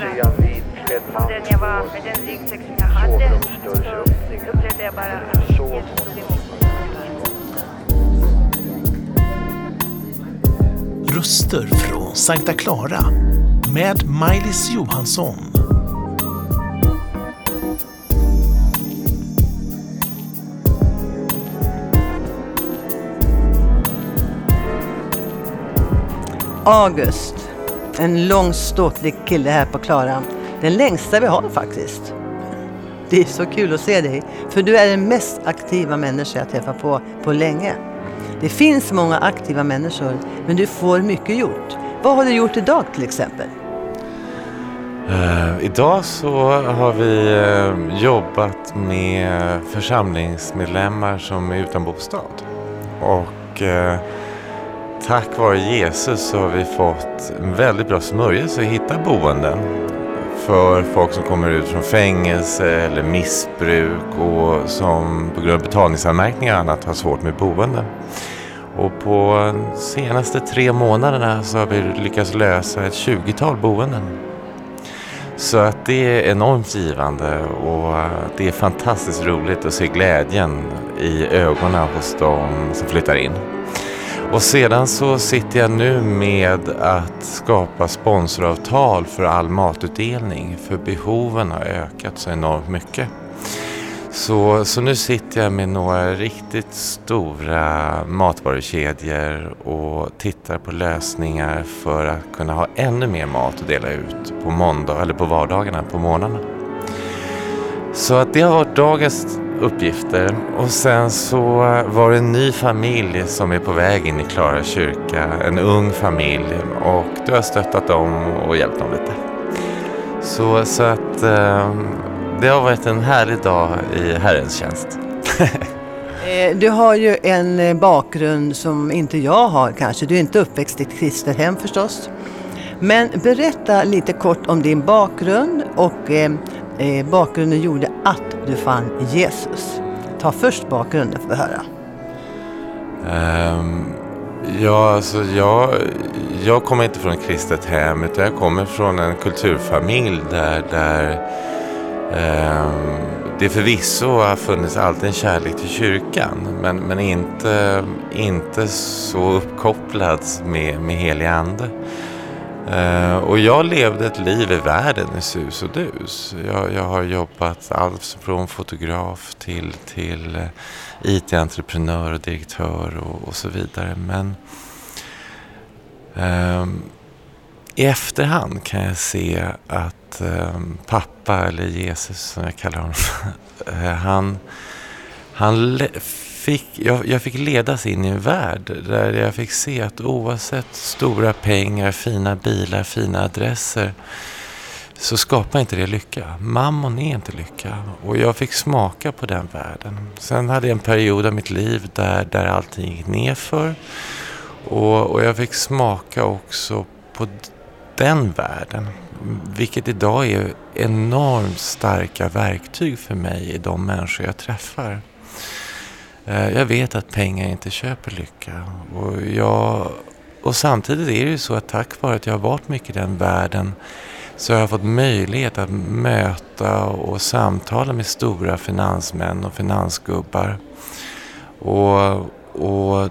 mer om den jag var med den ryggsäck som jag hade så upplevde jag bara att Jesus tog emot mig. Röster från Sankta Clara med Maj-Lis Johansson. August. En lång ståtlig kille här på Klara. Den längsta vi har faktiskt. Det är så kul att se dig. För du är den mest aktiva människa jag träffat på på länge. Det finns många aktiva människor, men du får mycket gjort. Vad har du gjort idag till exempel? Uh, idag så har vi uh, jobbat med församlingsmedlemmar som är utan bostad. Och uh, tack vare Jesus så har vi fått en väldigt bra smörjelse att hitta boenden för folk som kommer ut från fängelse eller missbruk och som på grund av betalningsanmärkningar och annat har svårt med boende. Och på de senaste tre månaderna så har vi lyckats lösa ett 20-tal boenden. Så att det är enormt givande och det är fantastiskt roligt att se glädjen i ögonen hos de som flyttar in. Och sedan så sitter jag nu med att skapa sponsoravtal för all matutdelning för behoven har ökat så enormt mycket. Så, så nu sitter jag med några riktigt stora matvarukedjor och tittar på lösningar för att kunna ha ännu mer mat att dela ut på måndag eller på vardagarna på morgnarna. Så att det har varit dagens uppgifter och sen så var det en ny familj som är på väg in i Klara kyrka, en ung familj och du har stöttat dem och hjälpt dem lite. Så, så att eh, det har varit en härlig dag i Herrens tjänst. Eh, du har ju en eh, bakgrund som inte jag har kanske. Du är inte uppväxt i ett kristet hem förstås. Men berätta lite kort om din bakgrund och eh, eh bakgrunden gjorde att du fann Jesus. Ta först bakgrunden får att höra. Um, ja, alltså jag, jag kommer inte från ett kristet hem utan jag kommer från en kulturfamilj där, där um, det förvisso har funnits alltid en kärlek till kyrkan men, men inte, inte så uppkopplad med, med helig ande. Eh, och jag levde ett liv i världen i sus och dus. Jag, jag har jobbat allt från fotograf till, till eh, IT-entreprenör och direktör och, och så vidare. Men um, i efterhand kan jag se att um, pappa, eller Jesus som jag kallar honom, eh, han, han fick, jag, jag fick ledas in i en värld där jag fick se att oavsett stora pengar, fina bilar, fina adresser så skapar inte det lycka. Mammon är inte lycka. Och jag fick smaka på den världen. Sen hade jag en period av mitt liv där, där allting gick nerför. Och, och jag fick smaka också på den världen. Vilket idag är enormt starka verktyg för mig i de människor jag träffar. Eh, jag vet att pengar inte köper lycka. Och, jag, och samtidigt är det ju så att tack vare att jag har varit mycket i den världen så har jag fått möjlighet att möta och samtala med stora finansmän och finansgubbar. Och, och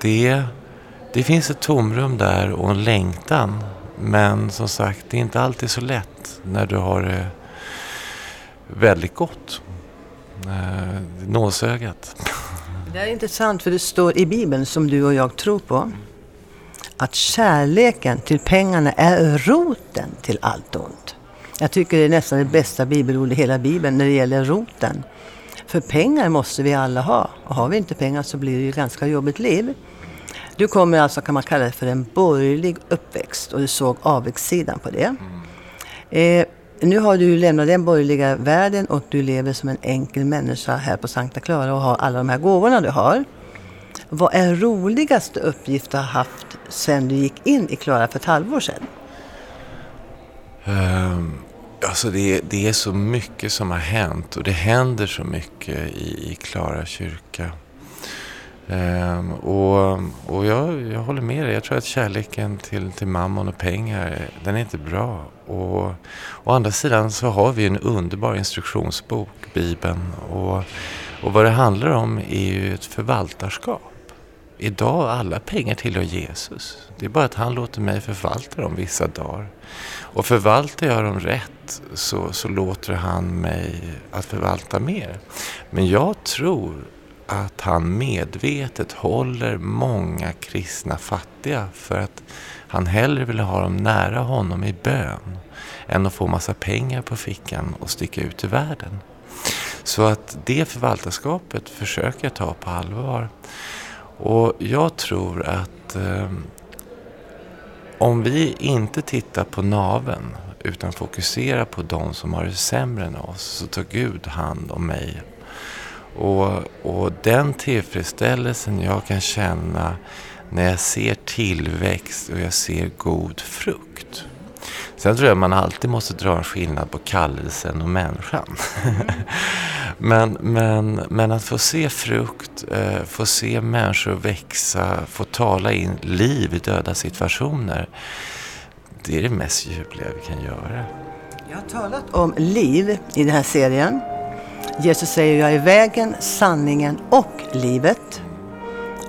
det, det finns ett tomrum där och en längtan. Men som sagt, det är inte alltid så lätt när du har det väldigt gott. Eh, nålsögat. Det är intressant för det står i Bibeln som du och jag tror på att kärleken till pengarna är roten till allt ont. Jag tycker det är nästan det bästa bibelordet i hela Bibeln när det gäller roten. För pengar måste vi alla ha. Och har vi inte pengar så blir det ju ett ganska jobbigt liv. Du kommer alltså, kan man kalla det för en borgerlig uppväxt och du såg avigsidan på det. Eh, nu har du lämnat den borgerliga världen och du lever som en enkel människa här på Sankta Clara och har alla de här gåvorna du har. Vad är roligaste uppgift du har haft sen du gick in i Klara för ett halvår sedan? Um, alltså det, det är så mycket som har hänt och det händer så mycket i, i Klara kyrka. Um, och och jag, jag håller med dig. Jag tror att kärleken till, till mammon och pengar, den är inte bra. Och å andra sidan så har vi en underbar instruktionsbok, Bibeln. Och, och vad det handlar om är ju ett förvaltarskap. Idag, alla pengar tillhör Jesus. Det är bara att han låter mig förvalta dem vissa dagar. Och förvaltar jag dem rätt så, så låter han mig att förvalta mer. Men jag tror att han medvetet håller många kristna fattiga för att han hellre vill ha dem nära honom i bön än att få massa pengar på fickan och sticka ut i världen. Så att det förvaltarskapet försöker jag ta på allvar. Och jag tror att eh, om vi inte tittar på naven utan fokuserar på de som har det sämre än oss så tar Gud hand om mig. Och, och den tillfredsställelsen jag kan känna när jag ser tillväxt och jag ser god frukt. Sen tror jag man alltid måste dra en skillnad på kallelsen och människan. men, men, men att få se frukt, eh, få se människor växa, få tala in liv i döda situationer. Det är det mest ljuvliga vi kan göra. Jag har talat om liv i den här serien. Jesus säger jag är vägen, sanningen och livet.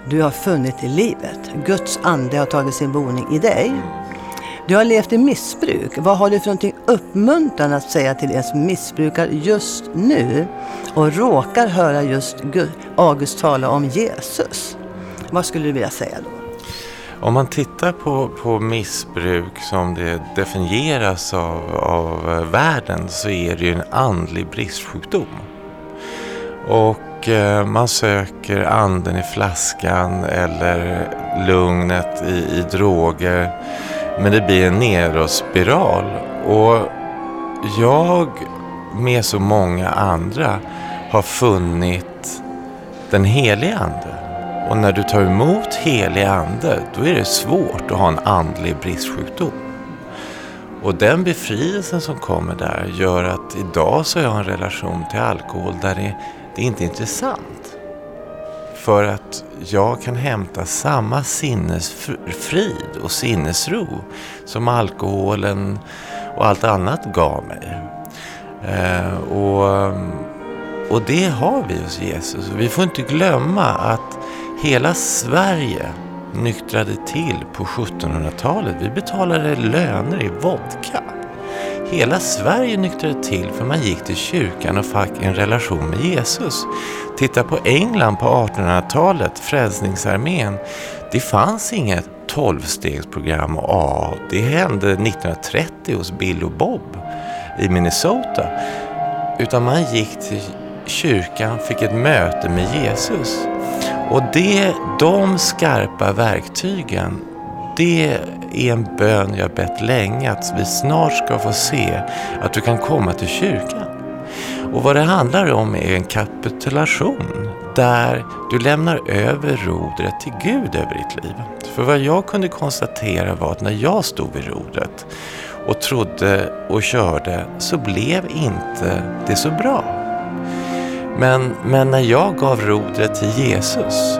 Du har funnit livet. Guds ande har tagit sin boning i dig. Du har levt i missbruk. Vad har du för någonting uppmuntrande att säga till er som missbrukar just nu och råkar höra just August tala om Jesus? Vad skulle du vilja säga då? Om man tittar på, på missbruk som det definieras av, av världen så är det ju en andlig bristsjukdom. Och och eh, man söker anden i flaskan eller lugnet i, i droger. Men det blir en nedåtspiral. Och jag med så många andra har funnit den heliga ande. Och när du tar emot helig ande, då är det svårt att ha en andlig bristsjukdom. Och den befrielsen som kommer där gör att idag så har jag en relation till alkohol där det är inte intressant. För att jag kan hämta samma sinnesfrid och sinnesro som alkoholen och allt annat gav mig. Eh, och, och det har vi hos Jesus. Vi får inte glömma att hela Sverige nyktrade till på 1700-talet. Vi betalade löner i vodka. Hela Sverige nyktrade till för man gick till kyrkan och fick en relation med Jesus. Titta på England på 1800-talet, Frälsningsarmén. Det fanns inget tolvstegsprogram och A. Det hände 1930 hos Bill och Bob i Minnesota. Utan man gick till kyrkan, fick ett möte med Jesus. Och det, de skarpa verktygen, det är en bön jag bett länge att vi snart ska få se att du kan komma till kyrkan. Och vad det handlar om är en kapitulation där du lämnar över rodret till Gud över ditt liv. För vad jag kunde konstatera var att när jag stod vid rodret och trodde och körde så blev inte det så bra. Men, men när jag gav rodret till Jesus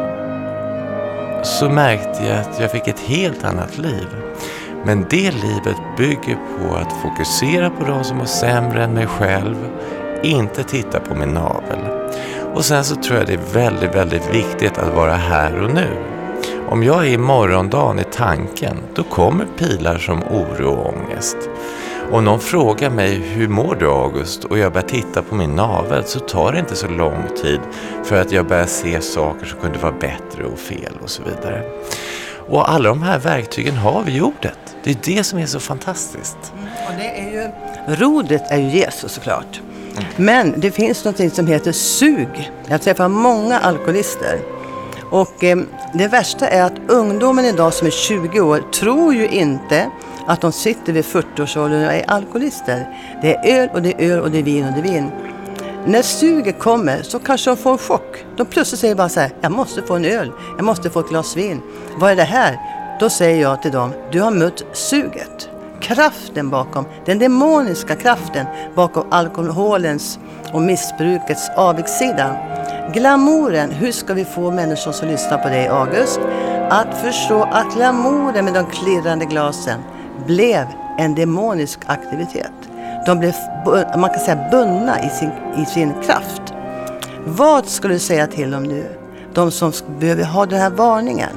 så märkte jag att jag fick ett helt annat liv. Men det livet bygger på att fokusera på de som är sämre än mig själv, inte titta på min navel. Och sen så tror jag det är väldigt, väldigt viktigt att vara här och nu. Om jag är i morgondagen i tanken, då kommer pilar som oro och ångest. Om någon frågar mig hur mår du August och jag börjar titta på min navel så tar det inte så lång tid för att jag börjar se saker som kunde vara bättre och fel och så vidare. Och alla de här verktygen har vi i ordet. Det är det som är så fantastiskt. Mm, och det är ju, rodret är ju Jesus såklart. Mm. Men det finns något som heter sug. Jag träffar många alkoholister. Och eh, det värsta är att ungdomen idag som är 20 år tror ju inte att de sitter vid 40-årsåldern och är alkoholister. Det är öl och det är öl och det är vin och det är vin. När suget kommer så kanske de får en chock. De plötsligt säger bara så här, jag måste få en öl, jag måste få ett glas vin. Vad är det här? Då säger jag till dem, du har mött suget. Kraften bakom, den demoniska kraften bakom alkoholens och missbrukets avigsida. Glamouren, hur ska vi få människor som lyssnar på dig August att förstå att glamouren med de klirrande glasen blev en demonisk aktivitet. De blev, man kan säga, bundna i sin, i sin kraft. Vad skulle du säga till dem nu? De som behöver ha den här varningen.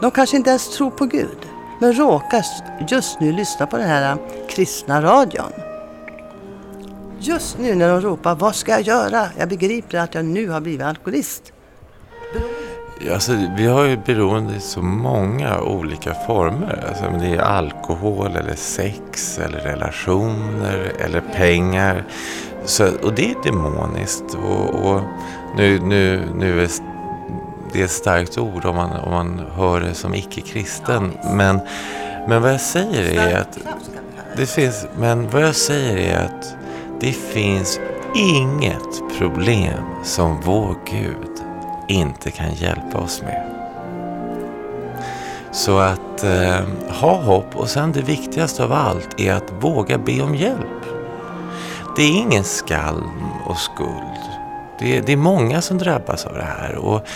De kanske inte ens tror på Gud, men råkar just nu lyssna på den här äh, kristna radion. Just nu när de ropar, vad ska jag göra? Jag begriper att jag nu har blivit alkoholist. Alltså, vi har ju beroende i så många olika former. Alltså, det är alkohol eller sex eller relationer eller pengar. Så, och det är demoniskt. Och, och nu, nu, nu är det ett starkt ord om man, om man hör det som icke-kristen. Men, men vad jag säger är att det finns, men vad jag säger är att det finns inget problem som vår Gud inte kan hjälpa oss med. Så att eh, ha hopp och sen det viktigaste av allt är att våga be om hjälp. Det är ingen skam och skuld. Det är, det är många som drabbas av det här. Och,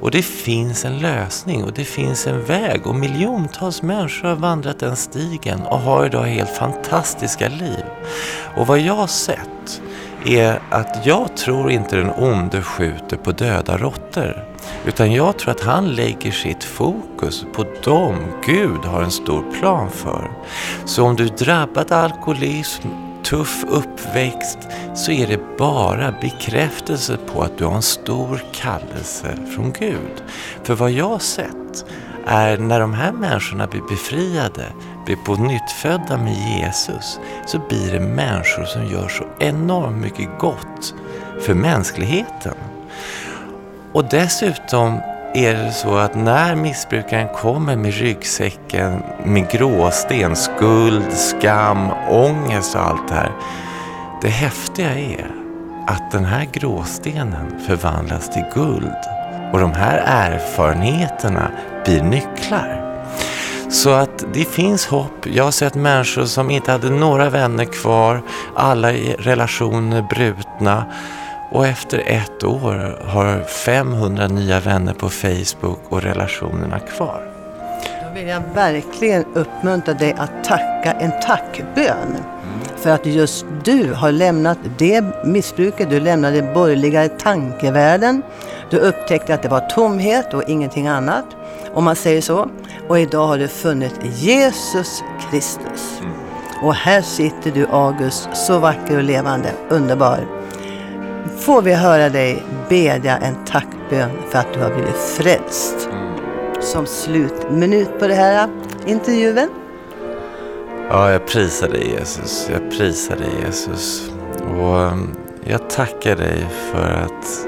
och det finns en lösning och det finns en väg och miljontals människor har vandrat den stigen och har idag helt fantastiska liv. Och vad jag har sett är att jag tror inte den onde skjuter på döda råttor. Utan jag tror att han lägger sitt fokus på dem Gud har en stor plan för. Så om du drabbat av alkoholism, tuff uppväxt, så är det bara bekräftelse på att du har en stor kallelse från Gud. För vad jag har sett är när de här människorna blir befriade, blir på nyttfödda med Jesus, så blir det människor som gör så enormt mycket gott för mänskligheten. Och dessutom är det så att när missbrukaren kommer med ryggsäcken med gråsten, skuld, skam, ångest och allt det här. Det häftiga är att den här gråstenen förvandlas till guld och de här erfarenheterna blir nycklar. Så att det finns hopp. Jag har sett människor som inte hade några vänner kvar, alla relationer brutna. Och efter ett år har 500 nya vänner på Facebook och relationerna kvar. Då vill jag verkligen uppmuntra dig att tacka en tackbön. För att just du har lämnat det missbruket, du lämnade den borgerliga tankevärlden. Du upptäckte att det var tomhet och ingenting annat. Om man säger så. Och idag har du funnit Jesus Kristus. Och här sitter du August, så vacker och levande, underbar. Får vi höra dig bedja en tackbön för att du har blivit frälst. Som slutminut på den här intervjun. Ja, jag prisar dig Jesus. Jag prisar dig Jesus. Och um, jag tackar dig för att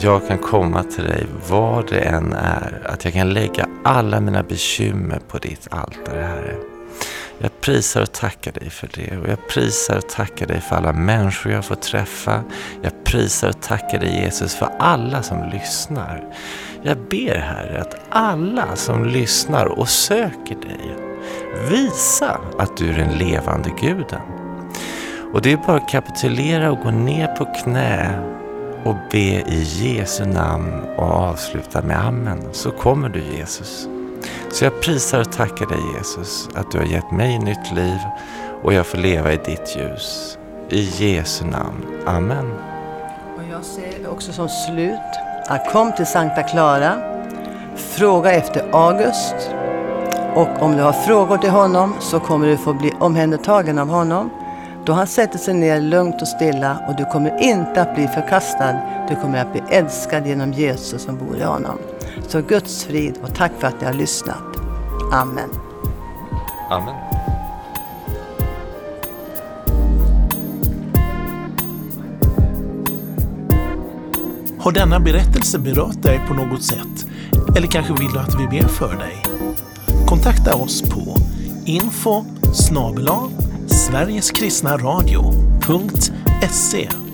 jag kan komma till dig vad det än är. Att jag kan lägga alla mina bekymmer på ditt altare, Herre. Jag prisar och tackar dig för det och jag prisar och tackar dig för alla människor jag får träffa. Jag prisar och tackar dig Jesus för alla som lyssnar. Jag ber Herre att alla som lyssnar och söker dig, visa att du är den levande guden. Och det är bara att kapitulera och gå ner på knä och be i Jesu namn och avsluta med Amen, så kommer du Jesus. Så jag prisar och tackar dig Jesus att du har gett mig nytt liv och jag får leva i ditt ljus. I Jesu namn. Amen. Och jag ser också som slut att kom till Sankta Clara, fråga efter August och om du har frågor till honom så kommer du få bli omhändertagen av honom. Då han sätter sig ner lugnt och stilla och du kommer inte att bli förkastad. Du kommer att bli älskad genom Jesus som bor i honom. Så Guds frid och tack för att ni har lyssnat. Amen. Amen. Har denna berättelse berört dig på något sätt? Eller kanske vill du att vi ber för dig? Kontakta oss på info snabel-a sverigeskristnaradio.se